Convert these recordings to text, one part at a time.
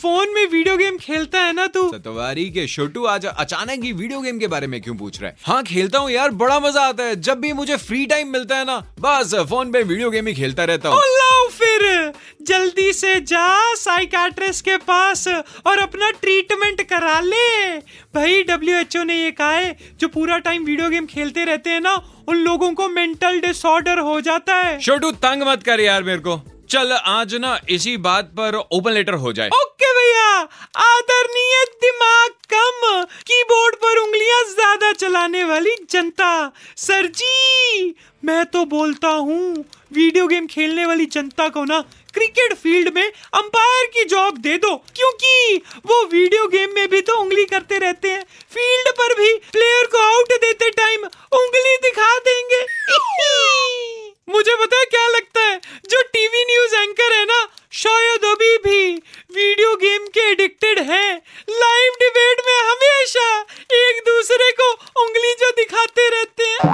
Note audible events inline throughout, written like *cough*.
Phone में video game खेलता है ना तू? सतवारी के छोटू आज अचानक ही वीडियो गेम के बारे में क्यों पूछ रहा है? हाँ खेलता हूँ यार बड़ा मज़ा आता है। जब भी मुझे फ्री टाइम मिलता है ना बस फ़ोन पे वीडियो गेम ही खेलता रहता हूँ। फिर! जल्दी से जा साइकाट्रिस्ट के पास और अपना ट्रीटमेंट करा ले। भाई डब्ल्यू एच ओ ने ये कहा है जो पूरा टाइम वीडियो गेम खेलते रहते हैं ना उन लोगों को मेंटल डिसऑर्डर हो जाता है। छोटू तंग मत कर यार मेरे को। चल आज ना इसी बात पर ओपन लेटर हो जाए। ओके! भैया आदरणीय दिमाग कम। कीबोर्ड पर उंगलियाँ ज़्यादा चलाने वाली जनता। सर जी, मैं तो बोलता हूँ, वीडियो गेम खेलने वाली जनता को ना क्रिकेट फ़ील्ड में अंपायर की जॉब दे दो, क्योंकि वो वीडियो गेम में भी तो उंगली करते रहते हैं। फ़ील्ड पर भी प्लेयर को आउट देते टाइम उंगली दिखा देंगे। *laughs* मुझे पता क्या लगता है? जो टीवी न्यूज़ एंकर है ना, शायद अभी भी वीडियो एडिक्टेड हैं। लाइव डिबेट में हमेशा एक दूसरे को उंगली जो दिखाते रहते हैं।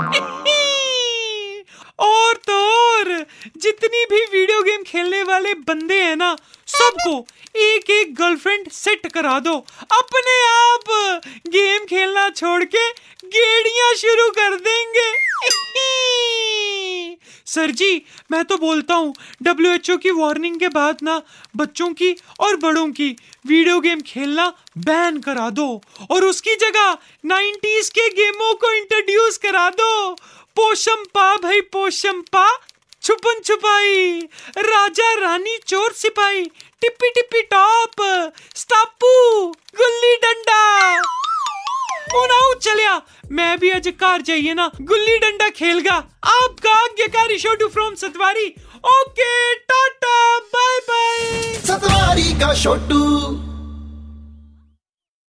*laughs* और तो और, जितनी भी वीडियो गेम खेलने वाले बंदे हैं ना, सबको एक एक गर्लफ्रेंड सेट करा दो। अपने आप गेम खेलना छोड़ के गेड़िया शुरू कर देंगे सर जी, मैं तो बोलता हूँ डब्ल्यू एच ओ की वार्निंग के बाद ना बच्चों की और बड़ों की वीडियो गेम खेलना बैन करा दो और उसकी जगह 90s के गेमों को इंट्रोड्यूस करा दो। पोशम पा भाई पोशम पा छुपन छुपाई, राजा रानी चोर सिपाही, टिप्पी टिप्पी टॉप स्टापू गुल्ली डंडा उनाऊ चलिया। मैं भी आज घर जाइए ना। गुल्ली डंडा खेलगा। आपका आज्ञाकारी to from Satwari. Okay tata bye bye Satwari का छोटू